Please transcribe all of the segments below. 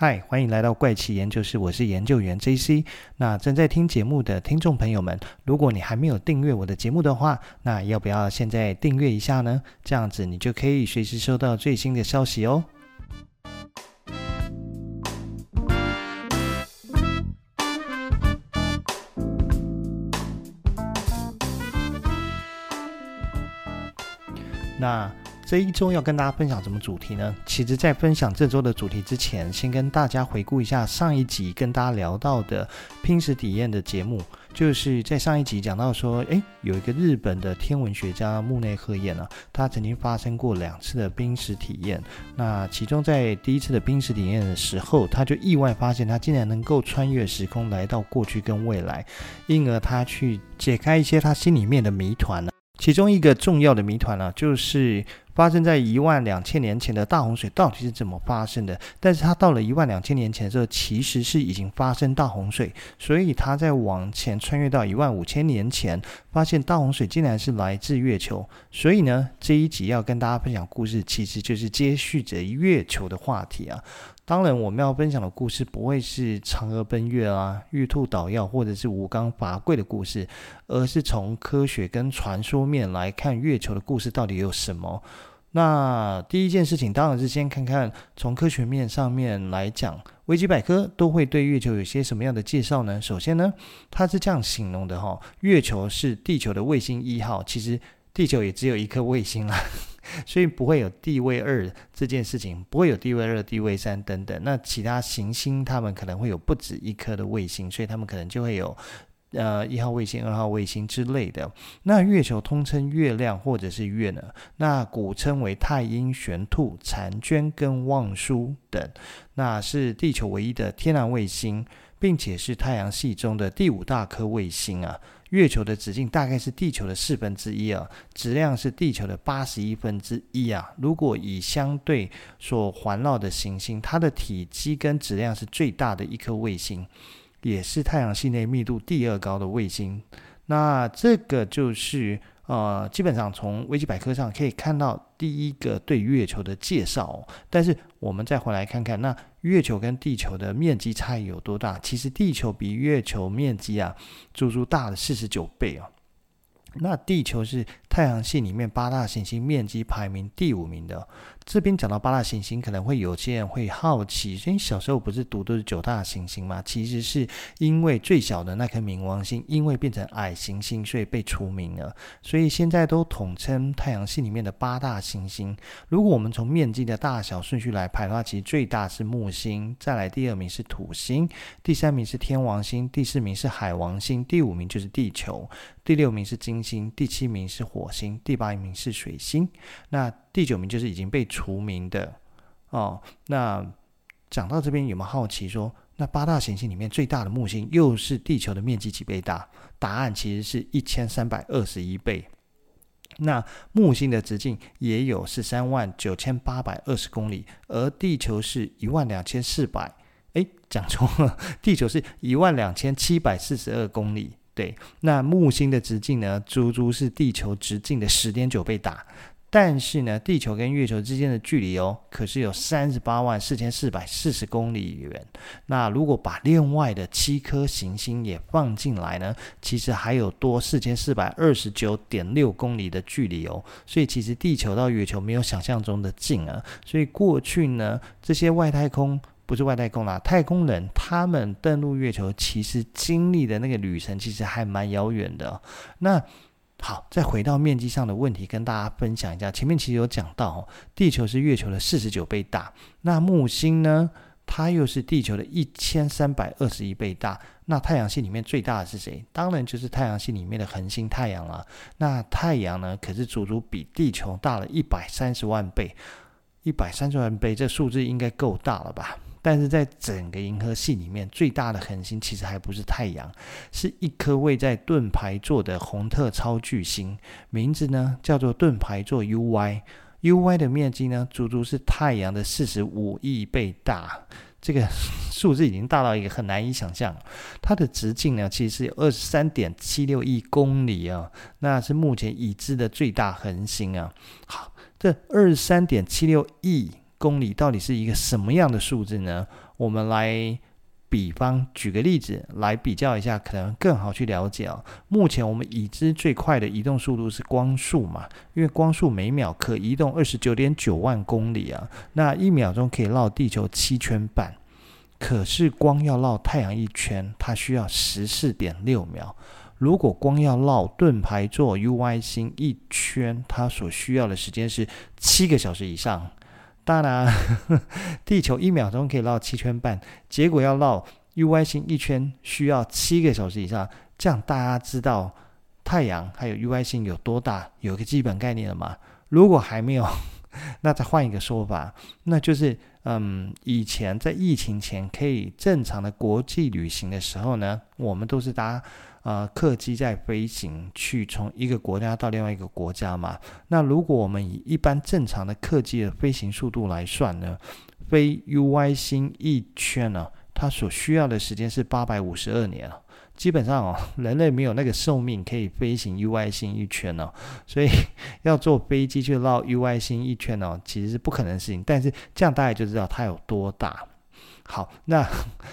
嗨，欢迎来到怪奇研究室，我是研究员 JC。那正在听节目的听众朋友们，如果你还没有订阅我的节目的话，那要不要现在订阅一下呢？这样子你就可以随时收到最新的消息哦。这一周要跟大家分享什么主题呢？其实，在分享这周的主题之前，先跟大家回顾一下上一集跟大家聊到的濒死体验的节目。就是在上一集讲到说，诶，有一个日本的天文学家木内鹤彦啊，他曾经发生过两次的濒死体验。那其中在第一次的濒死体验的时候，他就意外发现他竟然能够穿越时空来到过去跟未来，因而他去解开一些他心里面的谜团呢。其中一个重要的谜团呢、就是。发生在一万两千年前的大洪水到底是怎么发生的？但是它到了一万两千年前的时候，其实是已经发生大洪水，所以他在往前穿越到一万五千年前，发现大洪水竟然是来自月球。所以呢，这一集要跟大家分享故事，其实就是接续着月球的话题啊。当然，我们要分享的故事不会是嫦娥奔月啊、玉兔捣药或者是吴刚伐桂的故事，而是从科学跟传说面来看月球的故事到底有什么。那第一件事情当然是先看看从科学面上面来讲，维基百科都会对月球有些什么样的介绍呢？首先呢，它是这样形容的哈，月球是地球的卫星一号，其实地球也只有一颗卫星了，所以不会有地位二这件事情，不会有地位二、地位三等等。那其他行星它们可能会有不止一颗的卫星，所以它们可能就会有。呃，一号卫星、二号卫星之类的。那月球通称月亮或者是月呢？那古称为太阴、玄兔、婵娟跟望舒等。那是地球唯一的天然卫星，并且是太阳系中的第五大颗卫星啊。月球的直径大概是地球的四分之一啊，质量是地球的八十一分之一啊。如果以相对所环绕的行星，它的体积跟质量是最大的一颗卫星。也是太阳系内密度第二高的卫星，那这个就是呃，基本上从维基百科上可以看到第一个对月球的介绍。但是我们再回来看看，那月球跟地球的面积差异有多大？其实地球比月球面积啊，足足大了四十九倍哦。那地球是太阳系里面八大行星面积排名第五名的。这边讲到八大行星，可能会有些人会好奇，所以小时候不是读都是九大行星吗？其实是因为最小的那颗冥王星，因为变成矮行星，所以被除名了。所以现在都统称太阳系里面的八大行星。如果我们从面积的大小顺序来排的话，其实最大是木星，再来第二名是土星，第三名是天王星，第四名是海王星，第五名就是地球，第六名是金星，第七名是火星，第八名是水星。那第九名就是已经被除名的哦。那讲到这边，有没有好奇说，那八大行星里面最大的木星又是地球的面积几倍大？答案其实是一千三百二十一倍。那木星的直径也有十三万九千八百二十公里，而地球是一万两千四百，哎，讲错了，地球是一万两千七百四十二公里。对，那木星的直径呢，足足是地球直径的十点九倍大。但是呢，地球跟月球之间的距离哦，可是有三十八万四千四百四十公里远。那如果把另外的七颗行星也放进来呢，其实还有多四千四百二十九点六公里的距离哦。所以其实地球到月球没有想象中的近啊。所以过去呢，这些外太空不是外太空啦，太空人他们登陆月球，其实经历的那个旅程其实还蛮遥远的。那好，再回到面积上的问题，跟大家分享一下。前面其实有讲到，地球是月球的四十九倍大，那木星呢，它又是地球的一千三百二十一倍大。那太阳系里面最大的是谁？当然就是太阳系里面的恒星太阳了。那太阳呢，可是足足比地球大了一百三十万倍，一百三十万倍，这数字应该够大了吧？但是在整个银河系里面，最大的恒星其实还不是太阳，是一颗位在盾牌座的红特超巨星，名字呢叫做盾牌座 UY。UY 的面积呢，足足是太阳的四十五亿倍大，这个 数字已经大到一个很难以想象。它的直径呢，其实是二十三点七六亿公里啊，那是目前已知的最大恒星啊。好，这二十三点七六亿。公里到底是一个什么样的数字呢？我们来比方举个例子来比较一下，可能更好去了解哦。目前我们已知最快的移动速度是光速嘛，因为光速每秒可移动二十九点九万公里啊，那一秒钟可以绕地球七圈半。可是光要绕太阳一圈，它需要十四点六秒。如果光要绕盾牌座 UY 星一圈，它所需要的时间是七个小时以上。当然，地球一秒钟可以绕七圈半，结果要绕 UY 星一圈需要七个小时以上。这样大家知道太阳还有 UY 星有多大，有个基本概念了吗？如果还没有，那再换一个说法，那就是。嗯，以前在疫情前可以正常的国际旅行的时候呢，我们都是搭呃客机在飞行，去从一个国家到另外一个国家嘛。那如果我们以一般正常的客机的飞行速度来算呢，飞 UY 星一圈呢，它所需要的时间是八百五十二年。基本上哦，人类没有那个寿命可以飞行 UY 星一圈哦，所以 要坐飞机去绕 UY 星一圈哦，其实是不可能的事情。但是这样大家就知道它有多大。好，那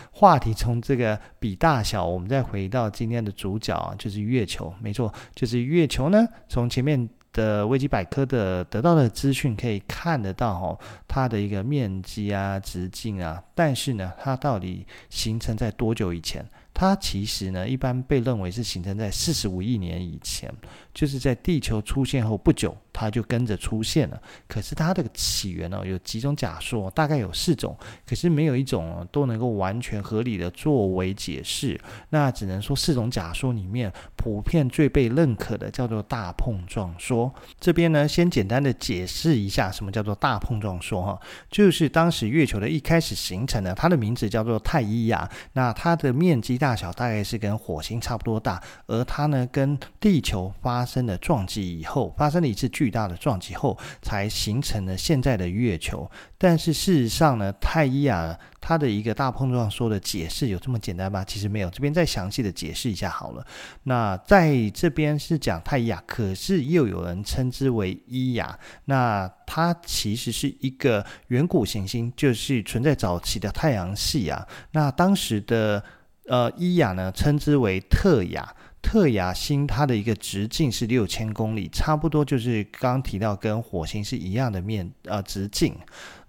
话题从这个比大小，我们再回到今天的主角啊，就是月球。没错，就是月球呢。从前面的维基百科的得到的资讯可以看得到哦，它的一个面积啊、直径啊，但是呢，它到底形成在多久以前？它其实呢，一般被认为是形成在四十五亿年以前，就是在地球出现后不久，它就跟着出现了。可是它的起源呢，有几种假说，大概有四种，可是没有一种都能够完全合理的作为解释。那只能说四种假说里面，普遍最被认可的叫做大碰撞说。这边呢，先简单的解释一下什么叫做大碰撞说哈，就是当时月球的一开始形成的，它的名字叫做太一亚，那它的面积。大小大概是跟火星差不多大，而它呢，跟地球发生了撞击以后，发生了一次巨巨大的撞击后，才形成了现在的月球。但是事实上呢，太伊亚它的一个大碰撞说的解释有这么简单吗？其实没有，这边再详细的解释一下好了。那在这边是讲太伊亚，可是又有人称之为伊亚，那它其实是一个远古行星，就是存在早期的太阳系啊。那当时的。呃，伊亚呢，称之为特亚，特雅星，它的一个直径是六千公里，差不多就是刚刚提到跟火星是一样的面呃直径。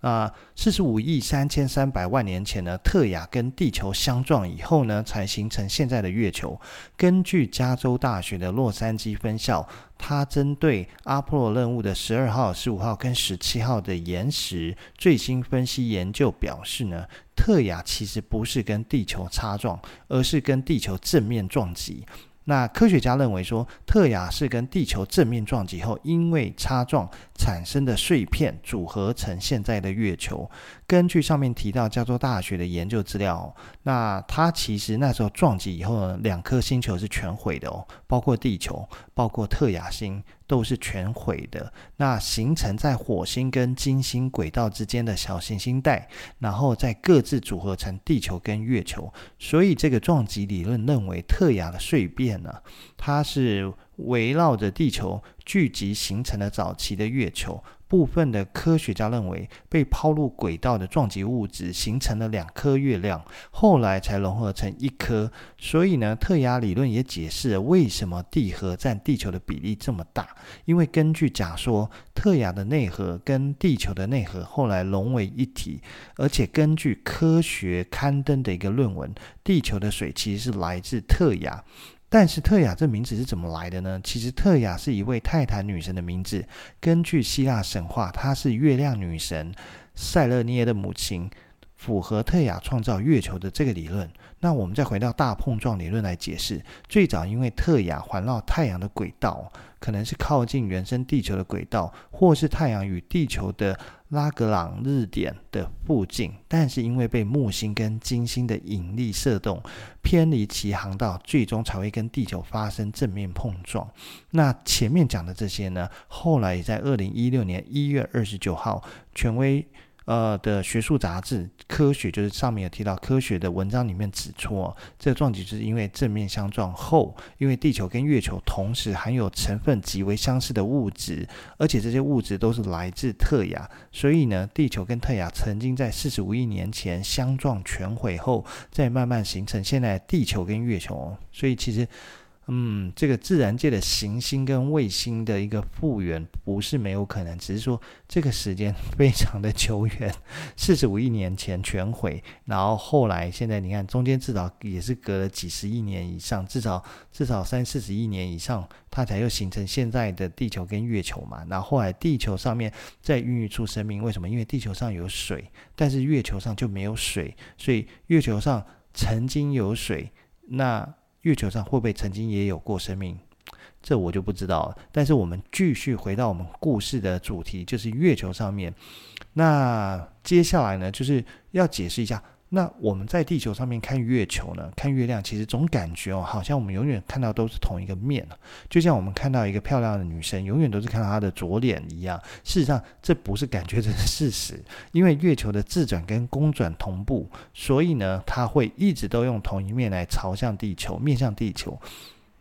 啊，四十五亿三千三百万年前呢，特雅跟地球相撞以后呢，才形成现在的月球。根据加州大学的洛杉矶分校，它针对阿波罗任务的十二号、十五号跟十七号的岩石最新分析研究表示呢。特雅其实不是跟地球擦撞，而是跟地球正面撞击。那科学家认为说，特雅是跟地球正面撞击后，因为擦撞产生的碎片组合成现在的月球。根据上面提到加州大学的研究资料，那它其实那时候撞击以后呢，两颗星球是全毁的哦，包括地球，包括特雅星都是全毁的。那形成在火星跟金星轨道之间的小行星带，然后再各自组合成地球跟月球。所以这个撞击理论认为，特亚的碎片呢，它是围绕着地球聚集形成了早期的月球。部分的科学家认为，被抛入轨道的撞击物质形成了两颗月亮，后来才融合成一颗。所以呢，特亚理论也解释了为什么地核占地球的比例这么大。因为根据假说，特亚的内核跟地球的内核后来融为一体，而且根据科学刊登的一个论文，地球的水其实是来自特亚。但是特雅这名字是怎么来的呢？其实特雅是一位泰坦女神的名字。根据希腊神话，她是月亮女神塞勒涅的母亲，符合特亚创造月球的这个理论。那我们再回到大碰撞理论来解释，最早因为特亚环绕太阳的轨道可能是靠近原生地球的轨道，或是太阳与地球的拉格朗日点的附近，但是因为被木星跟金星的引力射动，偏离其航道，最终才会跟地球发生正面碰撞。那前面讲的这些呢，后来也在二零一六年一月二十九号，权威。呃的学术杂志，科学就是上面有提到科学的文章里面指出，这个撞击就是因为正面相撞后，因为地球跟月球同时含有成分极为相似的物质，而且这些物质都是来自特雅，所以呢，地球跟特雅曾经在四十五亿年前相撞全毁后，再慢慢形成现在地球跟月球，所以其实。嗯，这个自然界的行星跟卫星的一个复原不是没有可能，只是说这个时间 非常的久远，四十五亿年前全毁，然后后来现在你看中间至少也是隔了几十亿年以上，至少至少三四十亿年以上，它才又形成现在的地球跟月球嘛。然后后来地球上面再孕育出生命，为什么？因为地球上有水，但是月球上就没有水，所以月球上曾经有水，那。月球上会不会曾经也有过生命？这我就不知道了。但是我们继续回到我们故事的主题，就是月球上面。那接下来呢，就是要解释一下。那我们在地球上面看月球呢，看月亮，其实总感觉哦，好像我们永远看到都是同一个面，就像我们看到一个漂亮的女生，永远都是看到她的左脸一样。事实上，这不是感觉，这是事实。因为月球的自转跟公转同步，所以呢，它会一直都用同一面来朝向地球，面向地球。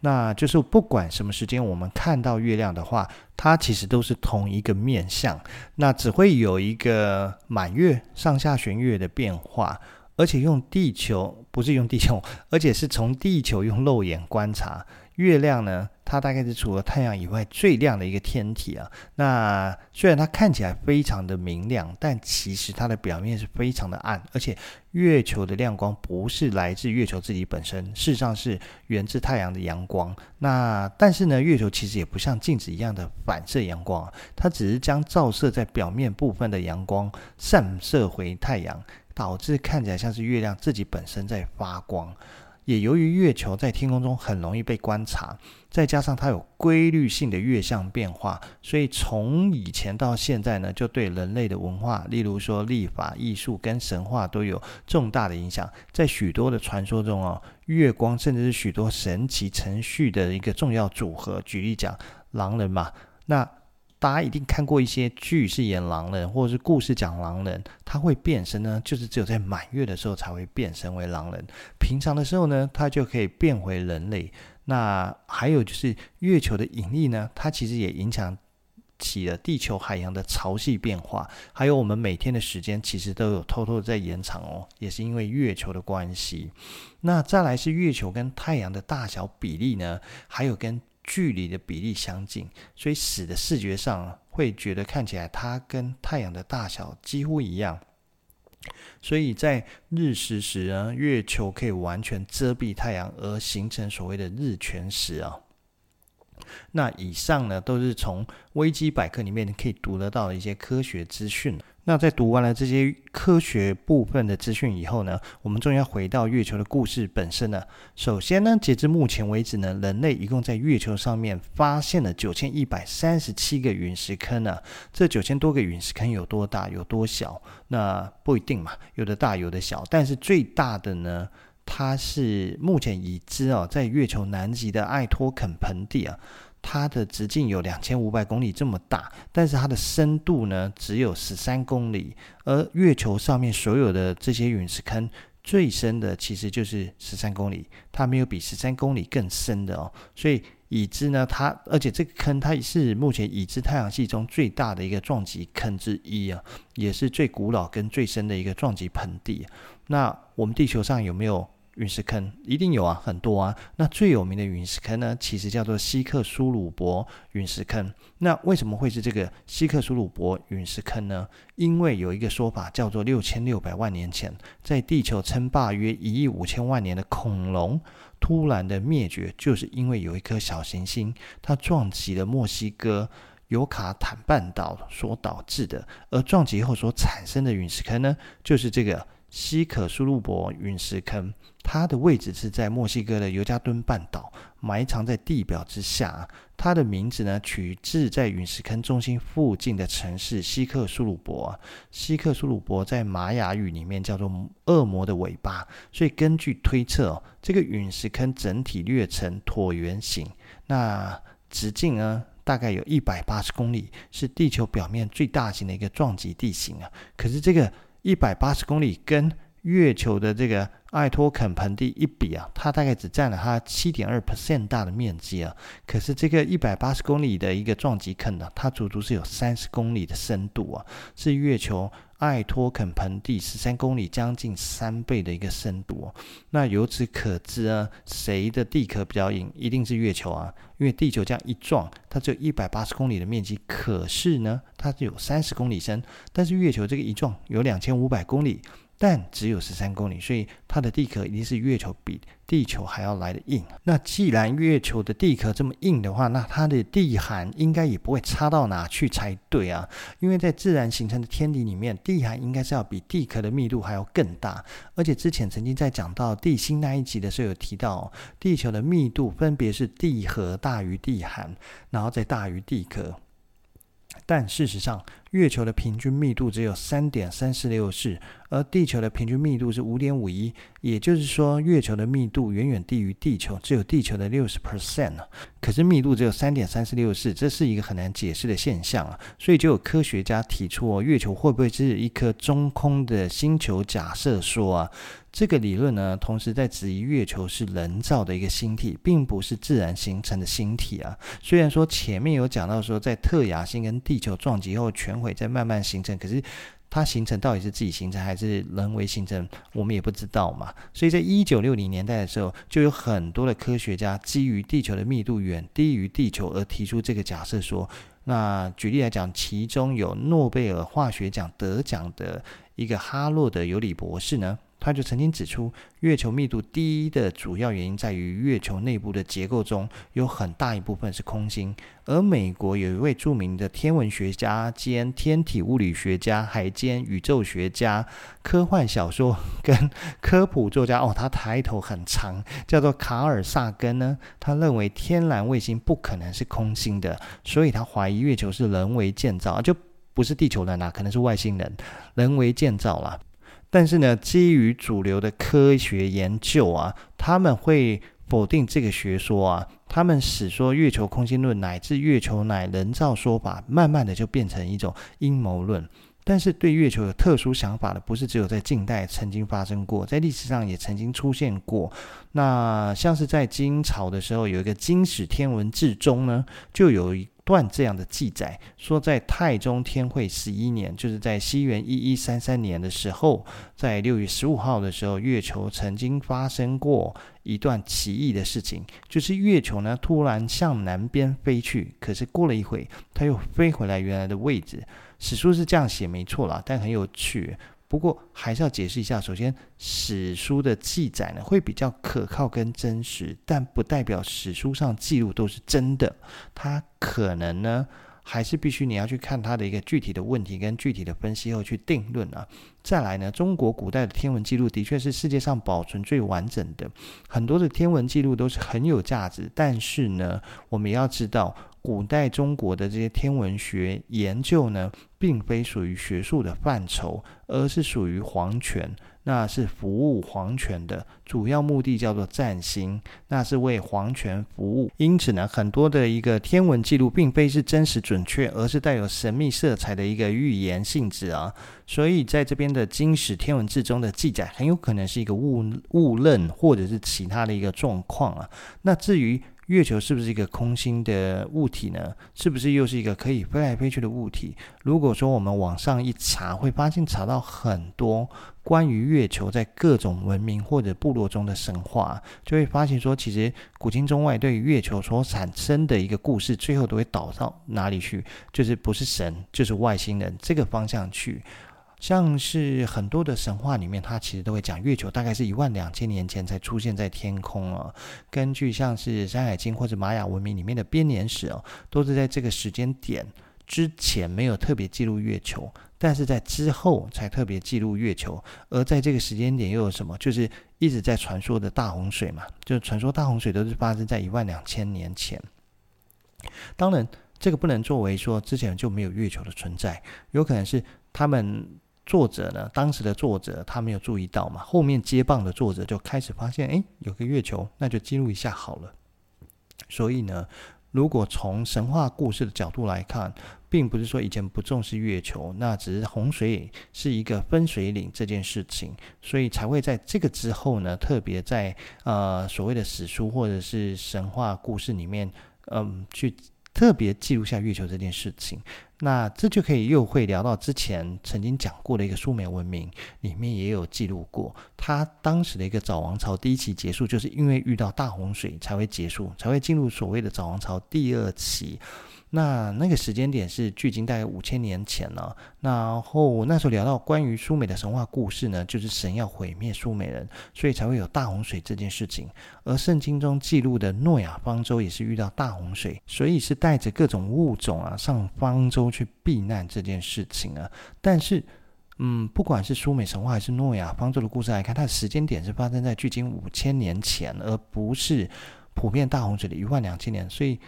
那就是不管什么时间我们看到月亮的话，它其实都是同一个面相，那只会有一个满月、上下弦月的变化。而且用地球，不是用地球，而且是从地球用肉眼观察月亮呢，它大概是除了太阳以外最亮的一个天体啊。那虽然它看起来非常的明亮，但其实它的表面是非常的暗。而且月球的亮光不是来自月球自己本身，事实上是源自太阳的阳光。那但是呢，月球其实也不像镜子一样的反射阳光，它只是将照射在表面部分的阳光散射回太阳。导致看起来像是月亮自己本身在发光，也由于月球在天空中很容易被观察，再加上它有规律性的月相变化，所以从以前到现在呢，就对人类的文化，例如说历法、艺术跟神话都有重大的影响。在许多的传说中哦，月光甚至是许多神奇程序的一个重要组合。举例讲，狼人嘛，那。大家一定看过一些剧，是演狼人，或者是故事讲狼人，他会变身呢，就是只有在满月的时候才会变身为狼人，平常的时候呢，他就可以变回人类。那还有就是月球的引力呢，它其实也影响起了地球海洋的潮汐变化，还有我们每天的时间其实都有偷偷的在延长哦，也是因为月球的关系。那再来是月球跟太阳的大小比例呢，还有跟距离的比例相近，所以使得视觉上会觉得看起来它跟太阳的大小几乎一样。所以在日食时呢，月球可以完全遮蔽太阳，而形成所谓的日全食啊。那以上呢，都是从维基百科里面可以读得到的一些科学资讯。那在读完了这些科学部分的资讯以后呢，我们终于要回到月球的故事本身了。首先呢，截至目前为止呢，人类一共在月球上面发现了九千一百三十七个陨石坑呢。这九千多个陨石坑有多大，有多小？那不一定嘛，有的大，有的小。但是最大的呢，它是目前已知哦，在月球南极的艾托肯盆地啊。它的直径有两千五百公里这么大，但是它的深度呢，只有十三公里。而月球上面所有的这些陨石坑最深的其实就是十三公里，它没有比十三公里更深的哦。所以已知呢，它而且这个坑它是目前已知太阳系中最大的一个撞击坑之一啊，也是最古老跟最深的一个撞击盆地。那我们地球上有没有？陨石坑一定有啊，很多啊。那最有名的陨石坑呢，其实叫做西克苏鲁伯陨石坑。那为什么会是这个西克苏鲁伯陨石坑呢？因为有一个说法叫做六千六百万年前，在地球称霸约一亿五千万年的恐龙突然的灭绝，就是因为有一颗小行星它撞击了墨西哥尤卡坦半岛所导致的。而撞击后所产生的陨石坑呢，就是这个西克苏鲁伯陨石坑。它的位置是在墨西哥的尤加敦半岛，埋藏在地表之下。它的名字呢，取自在陨石坑中心附近的城市西克苏鲁伯。西克苏鲁伯在玛雅语里面叫做“恶魔的尾巴”，所以根据推测，这个陨石坑整体略呈椭圆形，那直径呢，大概有一百八十公里，是地球表面最大型的一个撞击地形啊。可是这个一百八十公里跟月球的这个艾托肯盆地一比啊，它大概只占了它七点二 percent 大的面积啊。可是这个一百八十公里的一个撞击坑呢，它足足是有三十公里的深度啊，是月球艾托肯盆地十三公里将近三倍的一个深度。那由此可知啊，谁的地壳比较硬？一定是月球啊，因为地球这样一撞，它只有一百八十公里的面积，可是呢，它只有三十公里深。但是月球这个一撞有两千五百公里。但只有十三公里，所以它的地壳一定是月球比地球还要来得硬。那既然月球的地壳这么硬的话，那它的地寒应该也不会差到哪去才对啊。因为在自然形成的天体里面，地寒应该是要比地壳的密度还要更大。而且之前曾经在讲到地心那一集的时候有提到，地球的密度分别是地核大于地寒，然后再大于地壳。但事实上，月球的平均密度只有三点三四六四，而地球的平均密度是五点五一，也就是说，月球的密度远远低于地球，只有地球的六十 percent。可是密度只有三点三四六四，这是一个很难解释的现象啊。所以就有科学家提出哦，月球会不会是一颗中空的星球假设说啊？这个理论呢，同时在质疑月球是人造的一个星体，并不是自然形成的星体啊。虽然说前面有讲到说，在特亚星跟地球撞击后全会在慢慢形成，可是它形成到底是自己形成还是人为形成，我们也不知道嘛。所以在一九六零年代的时候，就有很多的科学家基于地球的密度远低于地球而提出这个假设说，那举例来讲，其中有诺贝尔化学奖得奖的一个哈洛德·尤里博士呢。他就曾经指出，月球密度低的主要原因在于月球内部的结构中有很大一部分是空心。而美国有一位著名的天文学家兼天体物理学家，还兼宇宙学家、科幻小说跟科普作家哦，他抬头很长，叫做卡尔萨根呢。他认为天然卫星不可能是空心的，所以他怀疑月球是人为建造，就不是地球人啊，可能是外星人人为建造啦。但是呢，基于主流的科学研究啊，他们会否定这个学说啊。他们使说月球空心论乃至月球乃人造说法，慢慢的就变成一种阴谋论。但是对月球有特殊想法的，不是只有在近代曾经发生过，在历史上也曾经出现过。那像是在金朝的时候，有一个《金史天文志》中呢，就有一。段这样的记载说，在太宗天会十一年，就是在西元一一三三年的时候，在六月十五号的时候，月球曾经发生过一段奇异的事情，就是月球呢突然向南边飞去，可是过了一会，它又飞回来原来的位置。史书是这样写，没错啦，但很有趣。不过还是要解释一下，首先史书的记载呢会比较可靠跟真实，但不代表史书上记录都是真的，它可能呢还是必须你要去看它的一个具体的问题跟具体的分析后去定论啊。再来呢，中国古代的天文记录的确是世界上保存最完整的，很多的天文记录都是很有价值，但是呢，我们也要知道。古代中国的这些天文学研究呢，并非属于学术的范畴，而是属于皇权，那是服务皇权的，主要目的叫做占星，那是为皇权服务。因此呢，很多的一个天文记录，并非是真实准确，而是带有神秘色彩的一个预言性质啊。所以在这边的《金史天文志》中的记载，很有可能是一个误误认，或者是其他的一个状况啊。那至于，月球是不是一个空心的物体呢？是不是又是一个可以飞来飞去的物体？如果说我们往上一查，会发现查到很多关于月球在各种文明或者部落中的神话，就会发现说，其实古今中外对于月球所产生的一个故事，最后都会导到哪里去？就是不是神，就是外星人这个方向去。像是很多的神话里面，它其实都会讲月球大概是一万两千年前才出现在天空啊。根据像是《山海经》或者玛雅文明里面的编年史哦，都是在这个时间点之前没有特别记录月球，但是在之后才特别记录月球。而在这个时间点又有什么？就是一直在传说的大洪水嘛，就传说大洪水都是发生在一万两千年前。当然，这个不能作为说之前就没有月球的存在，有可能是他们。作者呢，当时的作者他没有注意到嘛，后面接棒的作者就开始发现，哎，有个月球，那就记录一下好了。所以呢，如果从神话故事的角度来看，并不是说以前不重视月球，那只是洪水是一个分水岭这件事情，所以才会在这个之后呢，特别在呃所谓的史书或者是神话故事里面，嗯，去特别记录下月球这件事情。那这就可以又会聊到之前曾经讲过的一个苏美文明，里面也有记录过，他当时的一个早王朝第一期结束，就是因为遇到大洪水才会结束，才会进入所谓的早王朝第二期。那那个时间点是距今大概五千年前了。然后那时候聊到关于苏美的神话故事呢，就是神要毁灭苏美人，所以才会有大洪水这件事情。而圣经中记录的诺亚方舟也是遇到大洪水，所以是带着各种物种啊上方舟去避难这件事情啊。但是，嗯，不管是苏美神话还是诺亚方舟的故事来看，它的时间点是发生在距今五千年前，而不是普遍大洪水的一万两千年，所以。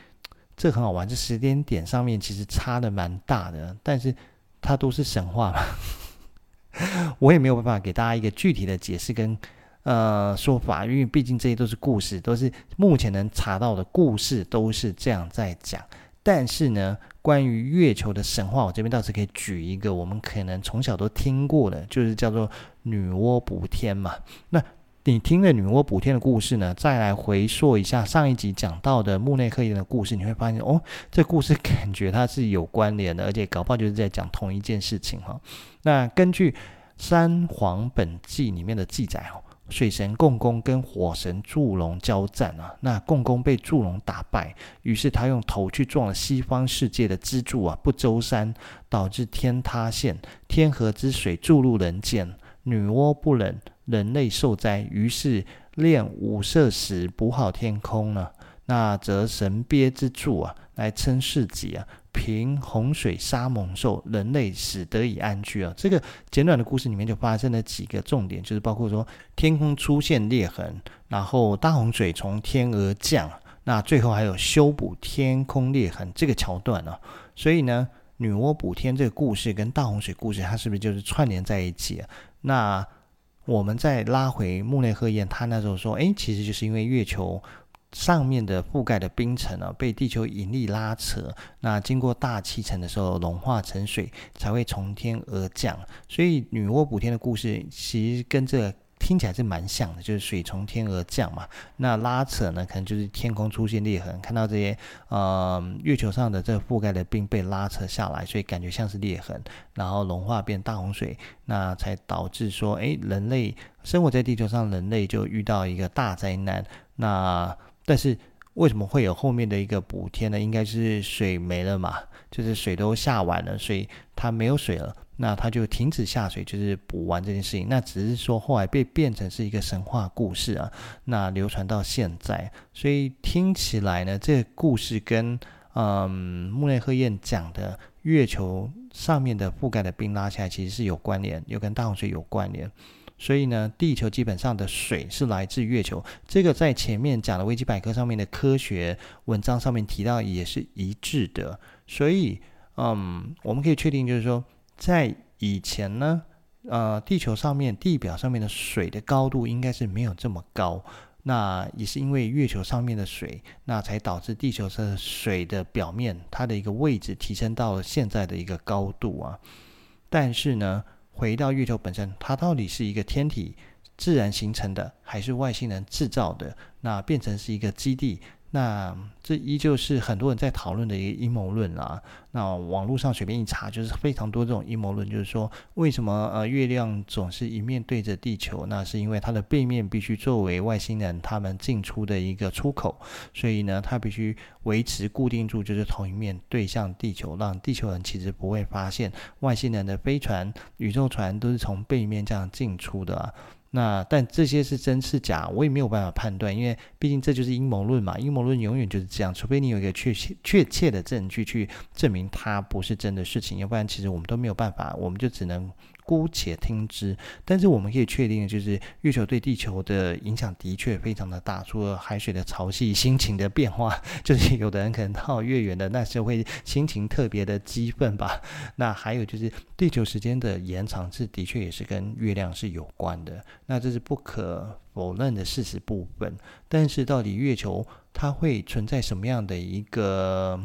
这很好玩，这时间点上面其实差的蛮大的，但是它都是神话嘛，我也没有办法给大家一个具体的解释跟呃说法，因为毕竟这些都是故事，都是目前能查到的故事都是这样在讲。但是呢，关于月球的神话，我这边倒是可以举一个我们可能从小都听过的，就是叫做女娲补天嘛。那你听了女娲补天的故事呢，再来回溯一下上一集讲到的木内克彦的故事，你会发现哦，这故事感觉它是有关联的，而且搞不好就是在讲同一件事情哈。那根据《三皇本纪》里面的记载哦，水神共工跟火神祝融交战啊，那共工被祝融打败，于是他用头去撞了西方世界的支柱啊，不周山，导致天塌陷，天河之水注入人间，女娲不忍。人类受灾，于是炼五色石补好天空了。那则神鳖之柱啊，来称世己啊，凭洪水杀猛兽，人类使得以安居啊。这个简短的故事里面就发生了几个重点，就是包括说天空出现裂痕，然后大洪水从天而降，那最后还有修补天空裂痕这个桥段呢、啊。所以呢，女娲补天这个故事跟大洪水故事，它是不是就是串联在一起啊？那我们再拉回木内鹤彦，他那时候说，哎，其实就是因为月球上面的覆盖的冰层啊，被地球引力拉扯，那经过大气层的时候融化成水，才会从天而降。所以女娲补天的故事，其实跟这。听起来是蛮像的，就是水从天而降嘛。那拉扯呢，可能就是天空出现裂痕，看到这些呃月球上的这覆盖的冰被拉扯下来，所以感觉像是裂痕，然后融化变大洪水，那才导致说，哎，人类生活在地球上，人类就遇到一个大灾难。那但是为什么会有后面的一个补天呢？应该是水没了嘛，就是水都下完了，所以它没有水了。那他就停止下水，就是补完这件事情。那只是说后来被变成是一个神话故事啊，那流传到现在，所以听起来呢，这个故事跟嗯木内鹤彦讲的月球上面的覆盖的冰拉起来，其实是有关联，又跟大洪水有关联。所以呢，地球基本上的水是来自月球，这个在前面讲的维基百科上面的科学文章上面提到也是一致的。所以嗯，我们可以确定就是说。在以前呢，呃，地球上面地表上面的水的高度应该是没有这么高，那也是因为月球上面的水，那才导致地球的水的表面它的一个位置提升到了现在的一个高度啊。但是呢，回到月球本身，它到底是一个天体自然形成的，还是外星人制造的？那变成是一个基地？那这依旧是很多人在讨论的一个阴谋论啦。那网络上随便一查，就是非常多这种阴谋论，就是说为什么呃月亮总是一面对着地球？那是因为它的背面必须作为外星人他们进出的一个出口，所以呢，它必须维持固定住，就是同一面对向地球，让地球人其实不会发现外星人的飞船、宇宙船都是从背面这样进出的啊。那但这些是真是假，我也没有办法判断，因为毕竟这就是阴谋论嘛。阴谋论永远就是这样，除非你有一个确切确切的证据去证明它不是真的事情，要不然其实我们都没有办法，我们就只能姑且听之。但是我们可以确定的就是，月球对地球的影响的确非常的大。除了海水的潮汐、心情的变化，就是有的人可能到月圆的那时候会心情特别的激愤吧。那还有就是地球时间的延长，是的确也是跟月亮是有关的。那这是不可否认的事实部分。但是到底月球它会存在什么样的一个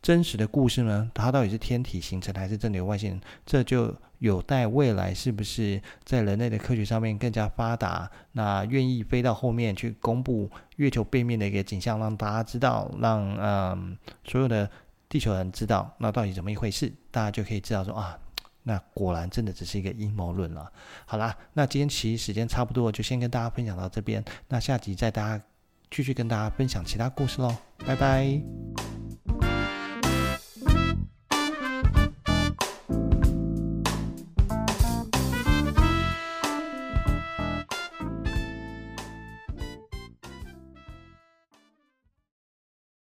真实的故事呢？它到底是天体形成还是真的有外星人？这就有待未来是不是在人类的科学上面更加发达，那愿意飞到后面去公布月球背面的一个景象，让大家知道，让嗯所有的地球人知道，那到底怎么一回事？大家就可以知道说啊，那果然真的只是一个阴谋论了。好啦，那今天其实时间差不多，就先跟大家分享到这边，那下集再大家继续跟大家分享其他故事喽，拜拜。